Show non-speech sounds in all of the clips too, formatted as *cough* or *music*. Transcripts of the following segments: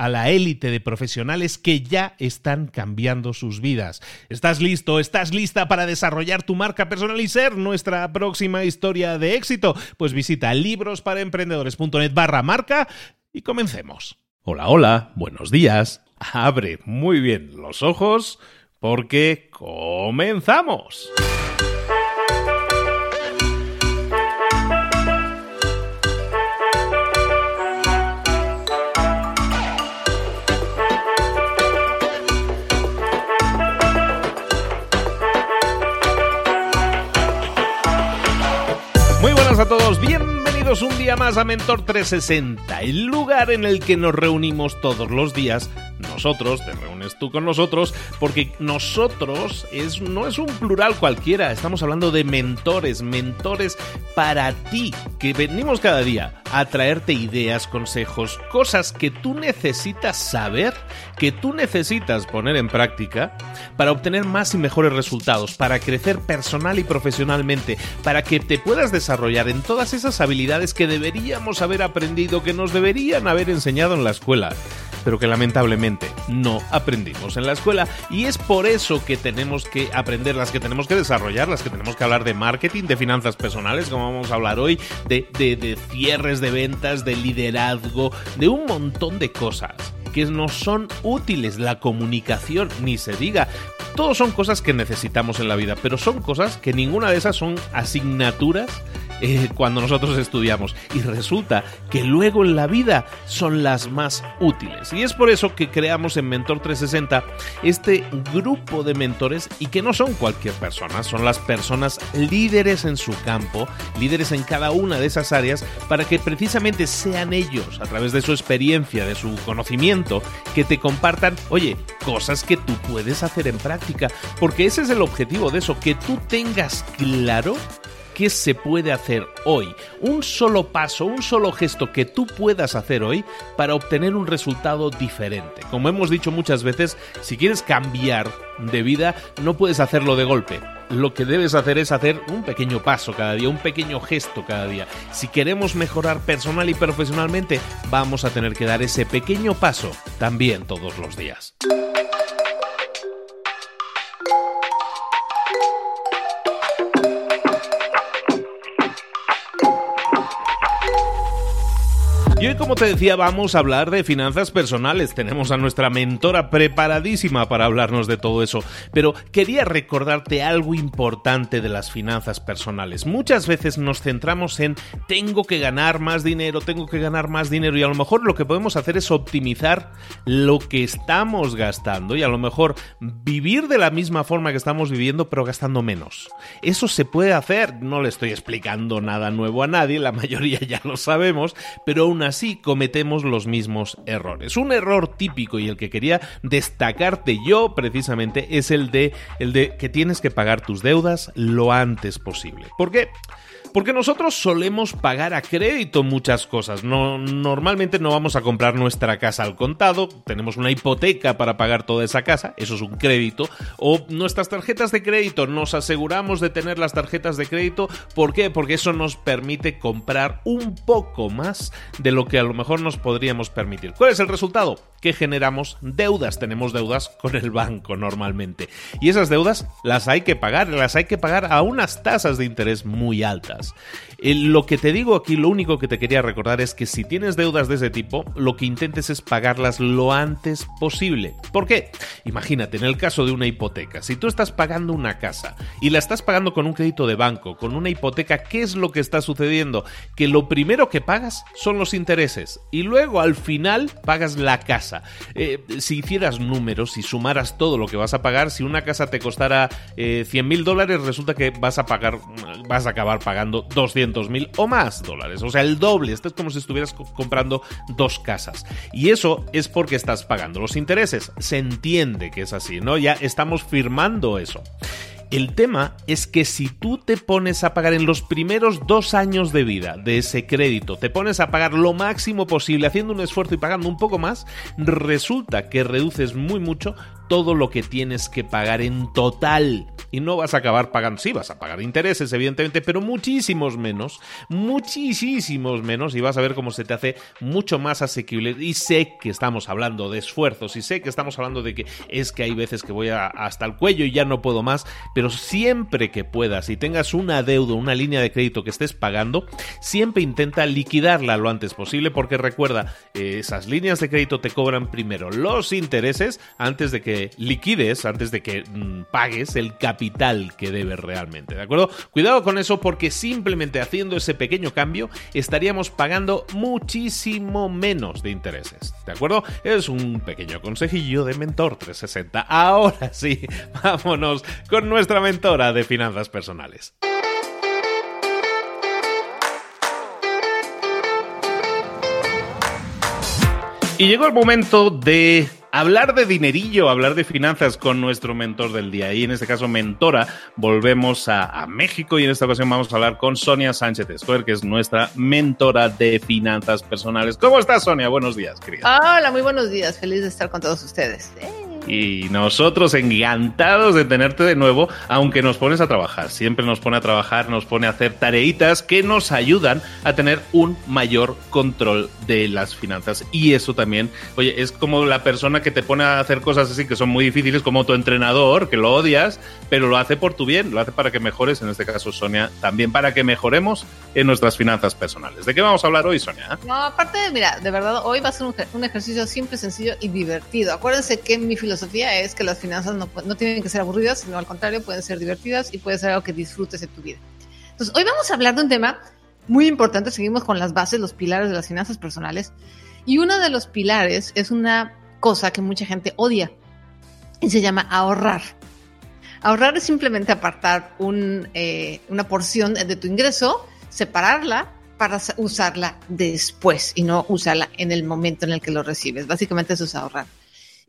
a la élite de profesionales que ya están cambiando sus vidas. ¿Estás listo? ¿Estás lista para desarrollar tu marca personal y ser nuestra próxima historia de éxito? Pues visita librosparaemprendedores.net barra marca y comencemos. Hola, hola, buenos días. Abre muy bien los ojos porque comenzamos. Todos, bienvenidos un día más a Mentor 360, el lugar en el que nos reunimos todos los días. Nosotros, te reúnes tú con nosotros, porque nosotros es, no es un plural cualquiera, estamos hablando de mentores, mentores para ti, que venimos cada día a traerte ideas, consejos, cosas que tú necesitas saber, que tú necesitas poner en práctica para obtener más y mejores resultados, para crecer personal y profesionalmente, para que te puedas desarrollar en todas esas habilidades que deberíamos haber aprendido, que nos deberían haber enseñado en la escuela pero que lamentablemente no aprendimos en la escuela y es por eso que tenemos que aprender, las que tenemos que desarrollar, las que tenemos que hablar de marketing, de finanzas personales, como vamos a hablar hoy, de, de cierres de ventas, de liderazgo, de un montón de cosas que nos son útiles, la comunicación, ni se diga. Todos son cosas que necesitamos en la vida, pero son cosas que ninguna de esas son asignaturas eh, cuando nosotros estudiamos. Y resulta que luego en la vida son las más útiles. Y es por eso que creamos en Mentor 360 este grupo de mentores y que no son cualquier persona, son las personas líderes en su campo, líderes en cada una de esas áreas, para que precisamente sean ellos, a través de su experiencia, de su conocimiento, que te compartan, oye, cosas que tú puedes hacer en práctica. Porque ese es el objetivo de eso, que tú tengas claro qué se puede hacer hoy. Un solo paso, un solo gesto que tú puedas hacer hoy para obtener un resultado diferente. Como hemos dicho muchas veces, si quieres cambiar de vida, no puedes hacerlo de golpe. Lo que debes hacer es hacer un pequeño paso cada día, un pequeño gesto cada día. Si queremos mejorar personal y profesionalmente, vamos a tener que dar ese pequeño paso también todos los días. Hoy, como te decía, vamos a hablar de finanzas personales. Tenemos a nuestra mentora preparadísima para hablarnos de todo eso. Pero quería recordarte algo importante de las finanzas personales. Muchas veces nos centramos en tengo que ganar más dinero, tengo que ganar más dinero. Y a lo mejor lo que podemos hacer es optimizar lo que estamos gastando y a lo mejor vivir de la misma forma que estamos viviendo, pero gastando menos. Eso se puede hacer. No le estoy explicando nada nuevo a nadie, la *laughs* mayoría ya lo sabemos, pero aún así así cometemos los mismos errores. Un error típico y el que quería destacarte yo precisamente es el de el de que tienes que pagar tus deudas lo antes posible. ¿Por qué? Porque nosotros solemos pagar a crédito muchas cosas. No, normalmente no vamos a comprar nuestra casa al contado, tenemos una hipoteca para pagar toda esa casa, eso es un crédito. O nuestras tarjetas de crédito, nos aseguramos de tener las tarjetas de crédito. ¿Por qué? Porque eso nos permite comprar un poco más de lo que a lo mejor nos podríamos permitir. ¿Cuál es el resultado? Que generamos deudas. Tenemos deudas con el banco normalmente. Y esas deudas las hay que pagar, las hay que pagar a unas tasas de interés muy altas. Eh, lo que te digo aquí, lo único que te quería recordar es que si tienes deudas de ese tipo, lo que intentes es pagarlas lo antes posible. ¿Por qué? Imagínate, en el caso de una hipoteca, si tú estás pagando una casa y la estás pagando con un crédito de banco, con una hipoteca, ¿qué es lo que está sucediendo? Que lo primero que pagas son los intereses y luego al final pagas la casa. Eh, si hicieras números, si sumaras todo lo que vas a pagar, si una casa te costara 100 eh, mil dólares, resulta que vas a pagar, vas a acabar pagando 200 mil o más dólares. O sea, el doble. Esto es como si estuvieras comprando dos casas. Y eso es porque estás pagando los intereses. Se entiende que es así, ¿no? Ya estamos firmando eso. El tema es que si tú te pones a pagar en los primeros dos años de vida de ese crédito, te pones a pagar lo máximo posible haciendo un esfuerzo y pagando un poco más, resulta que reduces muy mucho todo lo que tienes que pagar en total y no vas a acabar pagando, sí, vas a pagar intereses, evidentemente, pero muchísimos menos, muchísimos menos, y vas a ver cómo se te hace mucho más asequible. Y sé que estamos hablando de esfuerzos, y sé que estamos hablando de que es que hay veces que voy hasta el cuello y ya no puedo más, pero siempre que puedas y tengas una deuda, una línea de crédito que estés pagando, siempre intenta liquidarla lo antes posible, porque recuerda, esas líneas de crédito te cobran primero los intereses antes de que liquides, antes de que mm, pagues el capital que debe realmente, ¿de acuerdo? Cuidado con eso porque simplemente haciendo ese pequeño cambio estaríamos pagando muchísimo menos de intereses, ¿de acuerdo? Es un pequeño consejillo de Mentor 360. Ahora sí, *laughs* vámonos con nuestra mentora de finanzas personales. Y llegó el momento de hablar de dinerillo, hablar de finanzas con nuestro mentor del día. Y en este caso, mentora, volvemos a, México y en esta ocasión vamos a hablar con Sonia Sánchez Escoer, que es nuestra mentora de finanzas personales. ¿Cómo estás, Sonia? Buenos días, querida. Hola, muy buenos días. Feliz de estar con todos ustedes. Y nosotros encantados de tenerte de nuevo, aunque nos pones a trabajar. Siempre nos pone a trabajar, nos pone a hacer tareitas que nos ayudan a tener un mayor control de las finanzas. Y eso también, oye, es como la persona que te pone a hacer cosas así que son muy difíciles, como tu entrenador, que lo odias, pero lo hace por tu bien, lo hace para que mejores, en este caso Sonia, también para que mejoremos en nuestras finanzas personales. ¿De qué vamos a hablar hoy, Sonia? No, aparte, mira, de verdad, hoy va a ser un, un ejercicio siempre sencillo y divertido. Acuérdense que mi filosofía es que las finanzas no, no tienen que ser aburridas, sino al contrario, pueden ser divertidas y puede ser algo que disfrutes de tu vida. Entonces, hoy vamos a hablar de un tema muy importante. Seguimos con las bases, los pilares de las finanzas personales. Y uno de los pilares es una cosa que mucha gente odia y se llama ahorrar. Ahorrar es simplemente apartar un, eh, una porción de tu ingreso, separarla para usarla después y no usarla en el momento en el que lo recibes. Básicamente eso es ahorrar.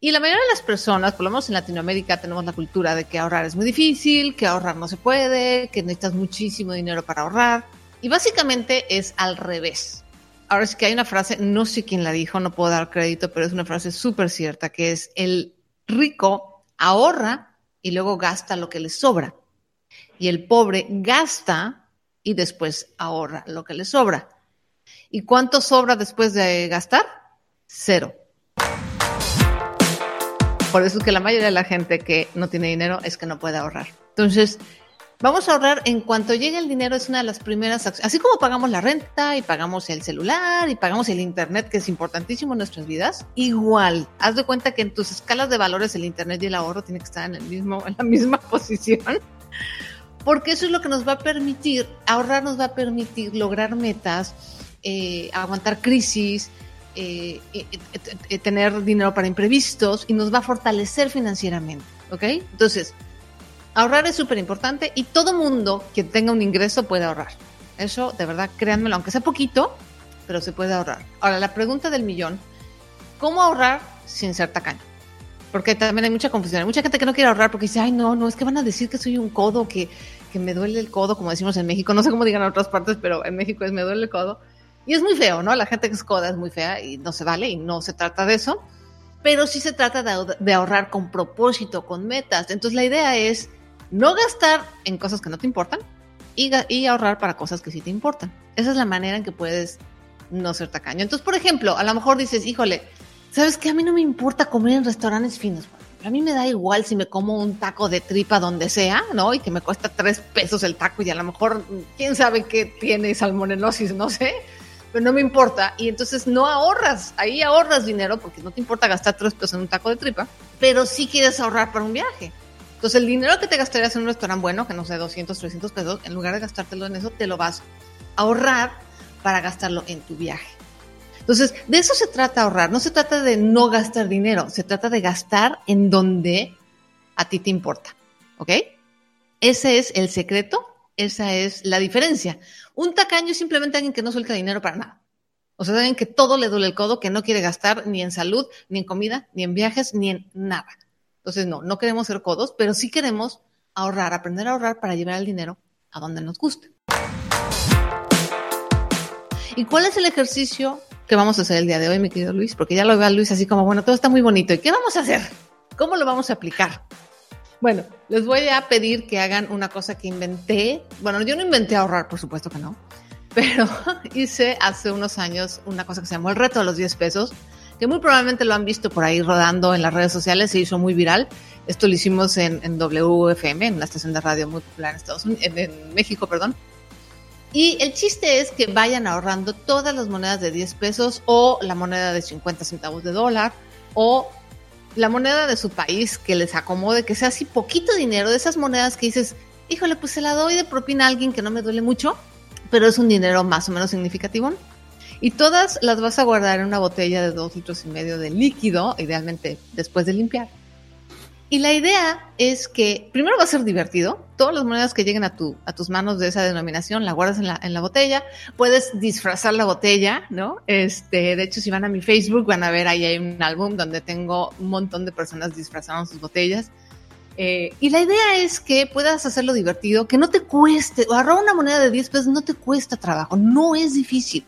Y la mayoría de las personas, por lo menos en Latinoamérica, tenemos la cultura de que ahorrar es muy difícil, que ahorrar no se puede, que necesitas muchísimo dinero para ahorrar. Y básicamente es al revés. Ahora sí que hay una frase, no sé quién la dijo, no puedo dar crédito, pero es una frase súper cierta, que es el rico ahorra y luego gasta lo que le sobra. Y el pobre gasta y después ahorra lo que le sobra. ¿Y cuánto sobra después de gastar? Cero. Por eso es que la mayoría de la gente que no tiene dinero es que no puede ahorrar. Entonces, vamos a ahorrar en cuanto llegue el dinero, es una de las primeras acciones. Así como pagamos la renta y pagamos el celular y pagamos el internet, que es importantísimo en nuestras vidas, igual, haz de cuenta que en tus escalas de valores el internet y el ahorro tienen que estar en, el mismo, en la misma *laughs* posición. Porque eso es lo que nos va a permitir, ahorrar nos va a permitir lograr metas, eh, aguantar crisis, eh, eh, eh, tener dinero para imprevistos y nos va a fortalecer financieramente, ¿ok? Entonces, ahorrar es súper importante y todo mundo que tenga un ingreso puede ahorrar. Eso, de verdad, créanmelo, aunque sea poquito, pero se puede ahorrar. Ahora, la pregunta del millón, ¿cómo ahorrar sin ser tacaño? Porque también hay mucha confusión. Hay mucha gente que no quiere ahorrar porque dice, ay, no, no, es que van a decir que soy un codo, que, que me duele el codo, como decimos en México. No sé cómo digan en otras partes, pero en México es me duele el codo. Y es muy feo, ¿no? La gente que es coda es muy fea y no se vale y no se trata de eso. Pero sí se trata de, de ahorrar con propósito, con metas. Entonces la idea es no gastar en cosas que no te importan y, y ahorrar para cosas que sí te importan. Esa es la manera en que puedes no ser tacaño. Entonces, por ejemplo, a lo mejor dices, híjole, ¿sabes qué? A mí no me importa comer en restaurantes finos. A mí me da igual si me como un taco de tripa donde sea, ¿no? Y que me cuesta tres pesos el taco y a lo mejor, quién sabe qué tiene salmonelosis, no sé, pero no me importa. Y entonces no ahorras, ahí ahorras dinero porque no te importa gastar tres pesos en un taco de tripa, pero sí quieres ahorrar para un viaje. Entonces el dinero que te gastarías en un restaurante bueno, que no sé, 200, 300 pesos, en lugar de gastártelo en eso, te lo vas a ahorrar para gastarlo en tu viaje. Entonces, de eso se trata ahorrar. No se trata de no gastar dinero, se trata de gastar en donde a ti te importa. ¿Ok? Ese es el secreto, esa es la diferencia. Un tacaño es simplemente alguien que no suelta dinero para nada. O sea, alguien que todo le duele el codo, que no quiere gastar ni en salud, ni en comida, ni en viajes, ni en nada. Entonces, no, no queremos ser codos, pero sí queremos ahorrar, aprender a ahorrar para llevar el dinero a donde nos guste. ¿Y cuál es el ejercicio que vamos a hacer el día de hoy, mi querido Luis? Porque ya lo veo a Luis así como, bueno, todo está muy bonito. ¿Y qué vamos a hacer? ¿Cómo lo vamos a aplicar? Bueno, les voy a pedir que hagan una cosa que inventé. Bueno, yo no inventé ahorrar, por supuesto que no, pero *laughs* hice hace unos años una cosa que se llamó el reto de los 10 pesos, que muy probablemente lo han visto por ahí rodando en las redes sociales, se hizo muy viral. Esto lo hicimos en, WFM, en la estación de radio muy popular en Estados Unidos, en México, perdón. Y el chiste es que vayan ahorrando todas las monedas de 10 pesos o la moneda de 50 centavos de dólar o la moneda de su país que les acomode, que sea así poquito dinero, de esas monedas que dices, híjole, pues se la doy de propina a alguien que no me duele mucho, pero es un dinero más o menos significativo. Y todas las vas a guardar en una botella de dos litros y medio de líquido, idealmente después de limpiar. Y la idea es que primero va a ser divertido. Todas las monedas que lleguen a, tu, a tus manos de esa denominación la guardas en la, en la botella. Puedes disfrazar la botella, ¿no? Este, de hecho, si van a mi Facebook, van a ver ahí hay un álbum donde tengo un montón de personas disfrazaron sus botellas. Eh, y la idea es que puedas hacerlo divertido, que no te cueste. Agarrar una moneda de 10 pesos no te cuesta trabajo, no es difícil.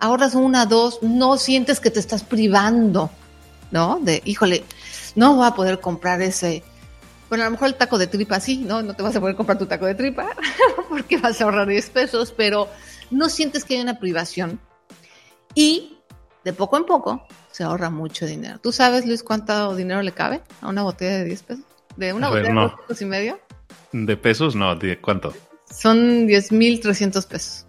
Ahorras una, dos, no sientes que te estás privando, ¿no? De, híjole, no va a poder comprar ese. Bueno, a lo mejor el taco de tripa sí, ¿no? No te vas a poder comprar tu taco de tripa *laughs* porque vas a ahorrar 10 pesos, pero no sientes que hay una privación. Y de poco en poco se ahorra mucho dinero. ¿Tú sabes, Luis, cuánto dinero le cabe a una botella de 10 pesos? ¿De una A ver, botella no. de 2 pesos y medio? ¿De pesos? No, ¿de cuánto? Son 10.300 pesos.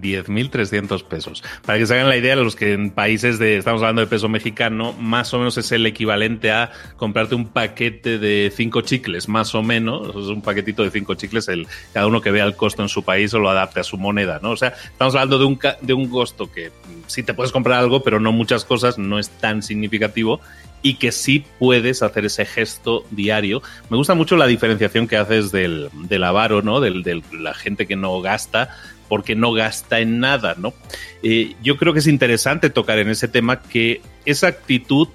10.300 pesos. Para que se hagan la idea, los que en países de, estamos hablando de peso mexicano, más o menos es el equivalente a comprarte un paquete de cinco chicles, más o menos. Es un paquetito de cinco chicles, el, cada uno que vea el costo en su país o lo adapte a su moneda, ¿no? O sea, estamos hablando de un, de un costo que sí te puedes comprar algo, pero no muchas cosas, no es tan significativo y que sí puedes hacer ese gesto diario. Me gusta mucho la diferenciación que haces del, del avaro, ¿no? Del, de la gente que no gasta, porque no gasta en nada, ¿no? Eh, yo creo que es interesante tocar en ese tema que esa actitud,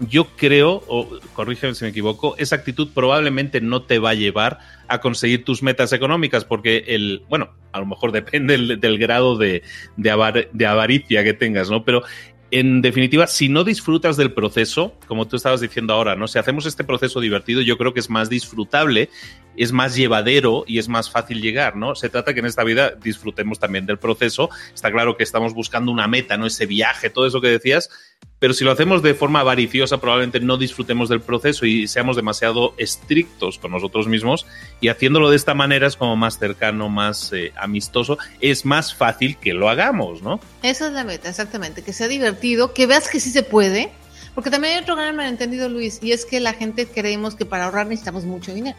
yo creo, o corrígeme si me equivoco, esa actitud probablemente no te va a llevar a conseguir tus metas económicas, porque el, bueno, a lo mejor *laughs* depende del, grado de, de avaricia que tengas, ¿no? Pero en definitiva, si no disfrutas del proceso, como tú estabas diciendo ahora, ¿no? Si hacemos este proceso divertido, yo creo que es más disfrutable, es más llevadero y es más fácil llegar, ¿no? Se trata que en esta vida disfrutemos también del proceso. Está claro que estamos buscando una meta, ¿no? Ese viaje, todo eso que decías, pero si lo hacemos de forma avariciosa, probablemente no disfrutemos del proceso y seamos demasiado estrictos con nosotros mismos. Y haciéndolo de esta manera es como más cercano, más eh, amistoso, es más fácil que lo hagamos, ¿no? Esa es la meta, exactamente, que sea divertido, que veas que sí se puede, porque también hay otro gran malentendido, Luis, y es que la gente creemos que para ahorrar necesitamos mucho dinero,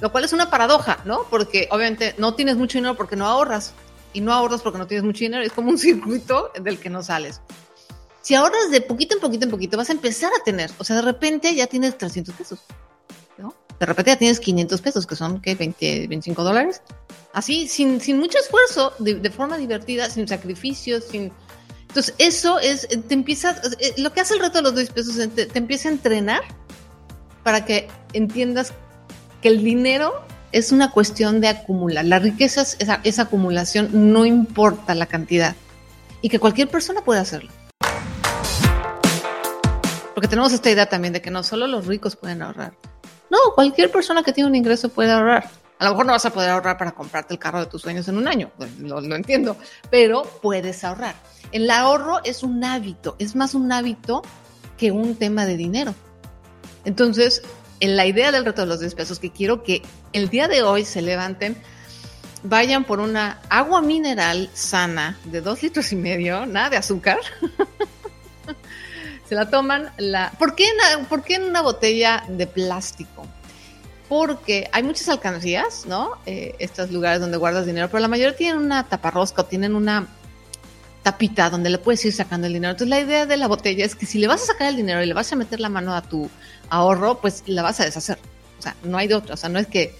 lo cual es una paradoja, ¿no? Porque obviamente no tienes mucho dinero porque no ahorras, y no ahorras porque no tienes mucho dinero, es como un *laughs* circuito del que no sales. Si ahorras de poquito en poquito en poquito, vas a empezar a tener, o sea, de repente ya tienes 300 pesos, ¿no? De repente ya tienes 500 pesos, que son, ¿qué? 20, 25 dólares. así, sin, sin mucho esfuerzo, de, de forma divertida, sin sacrificios, sin... Entonces, eso es, te empieza, eh, lo que hace el reto de los 10 pesos, es te, te empieza a entrenar para que entiendas que el dinero es una cuestión de acumular. La riqueza es esa, acumulación, no importa la cantidad. Y que cualquier persona puede hacerlo. Porque tenemos esta idea también de que no solo los ricos pueden ahorrar. No, cualquier persona que tiene un ingreso puede ahorrar. A lo mejor no vas a poder ahorrar para comprarte el carro de tus sueños en un año, lo, lo entiendo, pero puedes ahorrar. El ahorro es un hábito, es más un hábito que un tema de dinero. Entonces, en la idea del reto de los 10 pesos, que quiero que el día de hoy se levanten, vayan por una agua mineral sana de dos litros y medio, nada de azúcar. *laughs* se la toman la. ¿Por qué, en, ¿Por qué en una botella de plástico? Porque hay muchas alcancías, ¿no? Eh, estos lugares donde guardas dinero, pero la mayoría tienen una taparrosca o tienen una tapita donde le puedes ir sacando el dinero. Entonces la idea de la botella es que si le vas a sacar el dinero y le vas a meter la mano a tu ahorro, pues la vas a deshacer. O sea, no hay de otra. O sea, no es que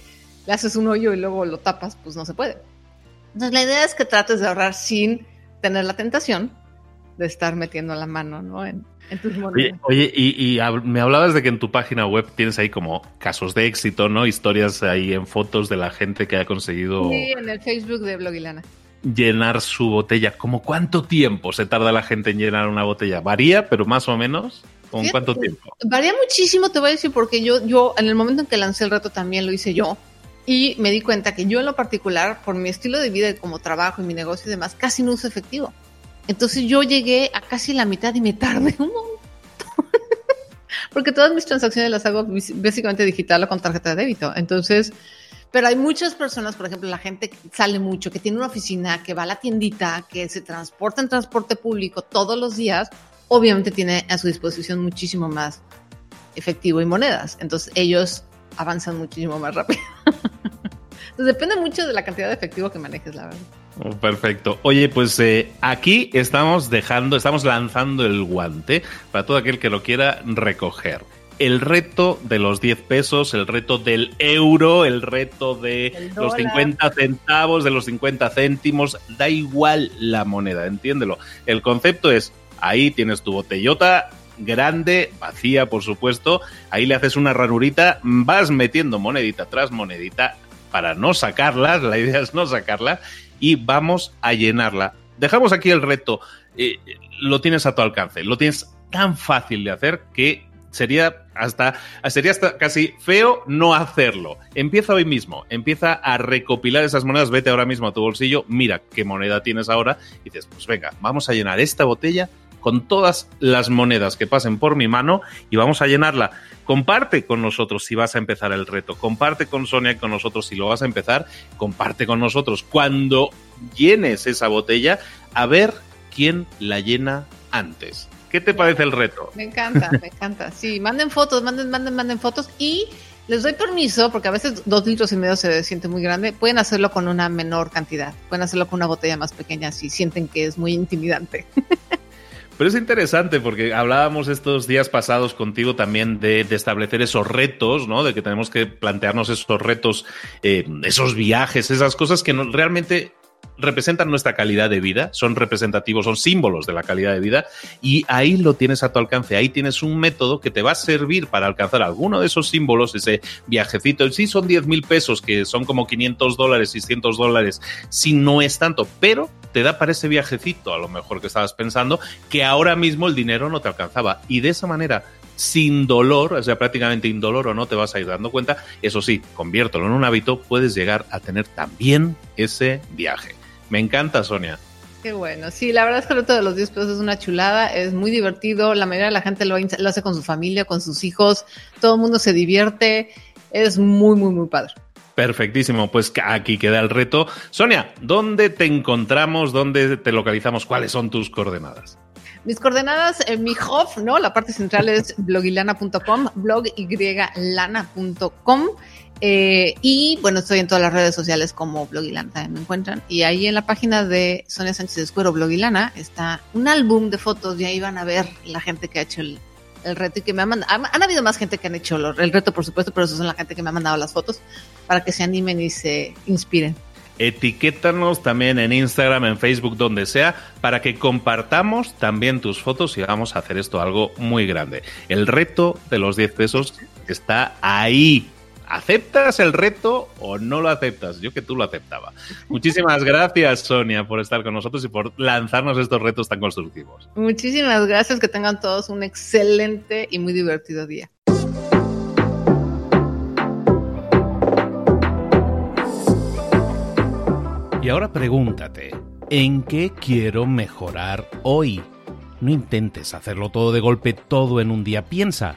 le haces un hoyo y luego lo tapas, pues no se puede. Entonces la idea es que trates de ahorrar sin tener la tentación de estar metiendo la mano, ¿no? En, en tus monedas. Oye, oye y, y, me hablabas de que en tu página web tienes ahí como casos de éxito, ¿no? Historias ahí en fotos de la gente que ha conseguido. Sí, en el Facebook de Blogilana llenar su botella. ¿Cómo cuánto tiempo se tarda la gente en llenar una botella? ¿Varía, pero más o menos? ¿Con cuánto tiempo? Varía muchísimo, te voy a decir, porque yo, yo en el momento en que lancé el reto también lo hice yo. Y me di cuenta que yo en lo particular, por mi estilo de vida, como trabajo y mi negocio y demás, casi no uso efectivo. Entonces yo llegué a casi la mitad y me tardé un montón. *laughs* porque todas mis transacciones las hago básicamente digital o con tarjeta de débito. Entonces, pero hay muchas personas, por ejemplo, la gente que sale mucho, que tiene una oficina, que va a la tiendita, que se transporta en transporte público todos los días, obviamente tiene a su disposición muchísimo más efectivo y monedas. Entonces ellos avanzan muchísimo más rápido. *laughs* Entonces depende mucho de la cantidad de efectivo que manejes, la verdad. Oh, perfecto. Oye, pues eh, aquí estamos dejando, estamos lanzando el guante para todo aquel que lo quiera recoger el reto de los 10 pesos, el reto del euro, el reto de los 50 centavos, de los 50 céntimos, da igual la moneda, entiéndelo. El concepto es, ahí tienes tu botellota grande, vacía por supuesto, ahí le haces una ranurita, vas metiendo monedita tras monedita para no sacarla, *laughs* la idea es no sacarla, y vamos a llenarla. Dejamos aquí el reto, eh, lo tienes a tu alcance, lo tienes tan fácil de hacer que sería hasta, sería hasta casi feo no hacerlo. Empieza hoy mismo, empieza a recopilar esas monedas, vete ahora mismo a tu bolsillo, mira qué moneda tienes ahora y dices, pues venga, vamos a llenar esta botella con todas las monedas que pasen por mi mano y vamos a llenarla. Comparte con nosotros si vas a empezar el reto, comparte con Sonia y con nosotros si lo vas a empezar, comparte con nosotros cuando llenes esa botella a ver quién la llena antes. ¿Qué te parece el reto? Me encanta, me encanta. Sí, manden fotos, manden, manden, manden fotos y les doy permiso, porque a veces dos litros y medio se siente muy grande, pueden hacerlo con una menor cantidad, pueden hacerlo con una botella más pequeña si sienten que es muy intimidante. Pero es interesante porque hablábamos estos días pasados contigo también de, de establecer esos retos, ¿no? De que tenemos que plantearnos esos retos, eh, esos viajes, esas cosas que no, realmente representan nuestra calidad de vida, son representativos, son símbolos de la calidad de vida y ahí lo tienes a tu alcance, ahí tienes un método que te va a servir para alcanzar alguno de esos símbolos, ese viajecito, sí son 10 mil pesos, que son como 500 dólares, 600 dólares, si no es tanto, pero te da para ese viajecito, a lo mejor que estabas pensando, que ahora mismo el dinero no te alcanzaba y de esa manera sin dolor, o sea, prácticamente indoloro, no te vas a ir dando cuenta. Eso sí, conviértelo en un hábito, puedes llegar a tener también ese viaje. Me encanta, Sonia. Qué bueno. Sí, la verdad es que el reto de los 10 pesos es una chulada, es muy divertido. La mayoría de la gente lo, lo hace con su familia, con sus hijos. Todo el mundo se divierte. Es muy, muy, muy padre. Perfectísimo, pues aquí queda el reto. Sonia, ¿dónde te encontramos? ¿Dónde te localizamos? ¿Cuáles son tus coordenadas? Mis coordenadas, en mi hub, ¿no? La parte central es blogilana.com, blogyLana.com. Eh, y bueno, estoy en todas las redes sociales como Blogilana, también me encuentran. Y ahí en la página de Sonia Sánchez Escuero, Blogilana, está un álbum de fotos y ahí van a ver la gente que ha hecho el, reto y que me ha mandado. Han, han, habido más gente que han hecho el reto, por supuesto, pero esos son la gente que me ha mandado las fotos para que se animen y se inspiren. etiquétanos también en Instagram, en Facebook, donde sea, para que compartamos también tus fotos y vamos a hacer esto algo muy grande. El reto de los 10 pesos está ahí. ¿Aceptas el reto o no lo aceptas? Yo que tú lo aceptaba. Muchísimas gracias, Sonia, por estar con nosotros y por lanzarnos estos retos tan constructivos. Muchísimas gracias, que tengan todos un excelente y muy divertido día. Y ahora pregúntate, ¿en qué quiero mejorar hoy? No intentes hacerlo todo de golpe, todo en un día. Piensa,